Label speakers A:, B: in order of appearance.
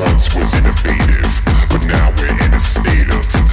A: once was innovative, but now we're in a state of